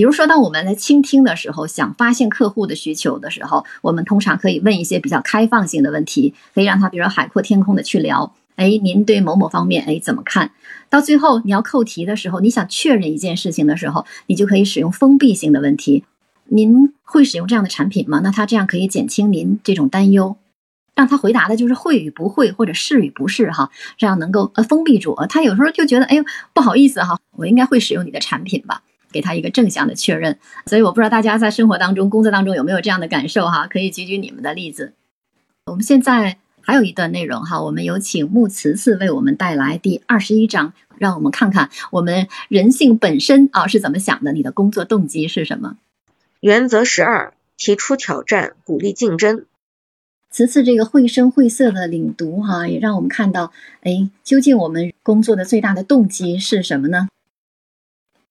比如说，当我们在倾听的时候，想发现客户的需求的时候，我们通常可以问一些比较开放性的问题，可以让他比如说海阔天空的去聊。哎，您对某某方面哎怎么看？到最后你要扣题的时候，你想确认一件事情的时候，你就可以使用封闭性的问题。您会使用这样的产品吗？那他这样可以减轻您这种担忧。让他回答的就是会与不会，或者是与不是哈，这样能够呃封闭住。他有时候就觉得哎呦不好意思哈，我应该会使用你的产品吧。给他一个正向的确认，所以我不知道大家在生活当中、工作当中有没有这样的感受哈？可以举举你们的例子。我们现在还有一段内容哈，我们有请木慈慈为我们带来第二十一章，让我们看看我们人性本身啊是怎么想的，你的工作动机是什么？原则十二：提出挑战，鼓励竞争。此次这个绘声绘色的领读哈，也让我们看到，哎，究竟我们工作的最大的动机是什么呢？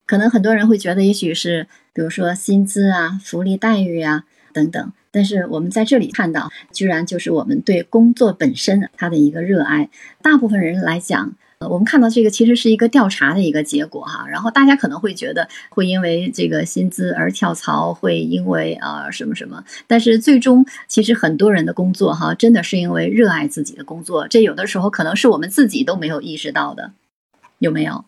可能很多人会觉得，也许是比如说薪资啊、福利待遇啊等等，但是我们在这里看到，居然就是我们对工作本身它的一个热爱。大部分人来讲，呃，我们看到这个其实是一个调查的一个结果哈。然后大家可能会觉得会因为这个薪资而跳槽，会因为啊什么什么，但是最终其实很多人的工作哈，真的是因为热爱自己的工作。这有的时候可能是我们自己都没有意识到的，有没有？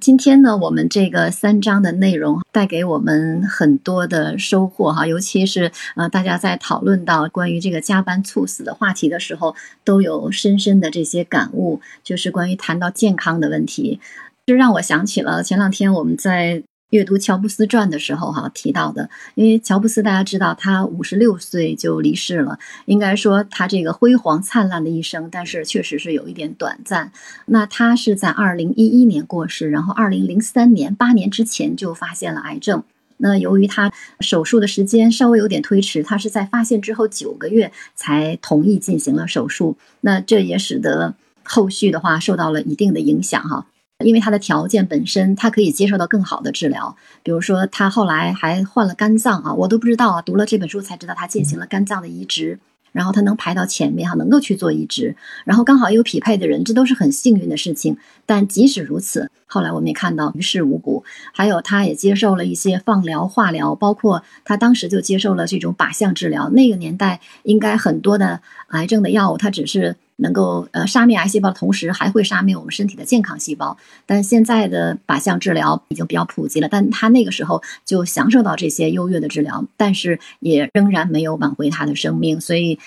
今天呢，我们这个三章的内容带给我们很多的收获哈，尤其是呃，大家在讨论到关于这个加班猝死的话题的时候，都有深深的这些感悟，就是关于谈到健康的问题，这让我想起了前两天我们在。阅读乔布斯传的时候，哈提到的，因为乔布斯大家知道，他五十六岁就离世了。应该说他这个辉煌灿烂的一生，但是确实是有一点短暂。那他是在二零一一年过世，然后二零零三年八年之前就发现了癌症。那由于他手术的时间稍微有点推迟，他是在发现之后九个月才同意进行了手术。那这也使得后续的话受到了一定的影响，哈。因为他的条件本身，他可以接受到更好的治疗。比如说，他后来还换了肝脏啊，我都不知道啊。读了这本书才知道，他进行了肝脏的移植，然后他能排到前面哈，能够去做移植，然后刚好有匹配的人，这都是很幸运的事情。但即使如此，后来我们也看到于事无补。还有，他也接受了一些放疗、化疗，包括他当时就接受了这种靶向治疗。那个年代应该很多的癌症的药物，它只是。能够呃杀灭癌细胞的同时，还会杀灭我们身体的健康细胞。但现在的靶向治疗已经比较普及了，但他那个时候就享受到这些优越的治疗，但是也仍然没有挽回他的生命。所以，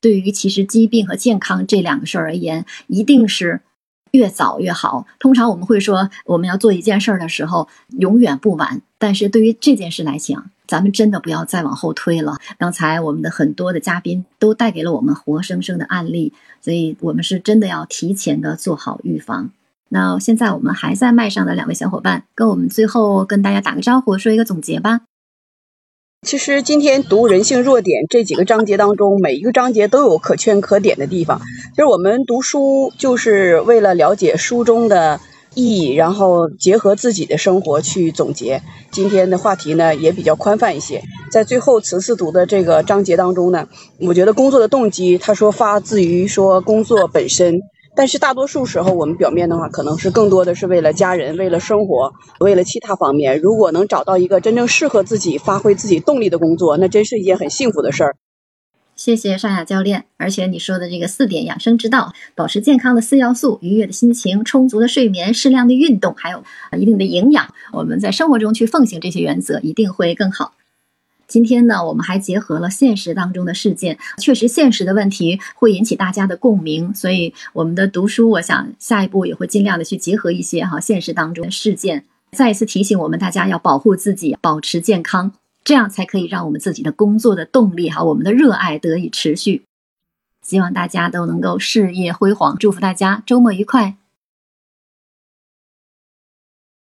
对于其实疾病和健康这两个事儿而言，一定是越早越好。通常我们会说，我们要做一件事儿的时候，永远不晚。但是对于这件事来讲，咱们真的不要再往后推了。刚才我们的很多的嘉宾都带给了我们活生生的案例，所以我们是真的要提前的做好预防。那现在我们还在麦上的两位小伙伴，跟我们最后跟大家打个招呼，说一个总结吧。其实今天读人性弱点这几个章节当中，每一个章节都有可圈可点的地方。就是我们读书就是为了了解书中的。意义，然后结合自己的生活去总结。今天的话题呢也比较宽泛一些。在最后此次读的这个章节当中呢，我觉得工作的动机，他说发自于说工作本身，但是大多数时候我们表面的话，可能是更多的是为了家人、为了生活、为了其他方面。如果能找到一个真正适合自己、发挥自己动力的工作，那真是一件很幸福的事儿。谢谢尚雅教练，而且你说的这个四点养生之道，保持健康的四要素：愉悦的心情、充足的睡眠、适量的运动，还有一定的营养。我们在生活中去奉行这些原则，一定会更好。今天呢，我们还结合了现实当中的事件，确实现实的问题会引起大家的共鸣，所以我们的读书，我想下一步也会尽量的去结合一些哈现实当中的事件，再一次提醒我们大家要保护自己，保持健康。这样才可以让我们自己的工作的动力哈，我们的热爱得以持续。希望大家都能够事业辉煌，祝福大家周末愉快。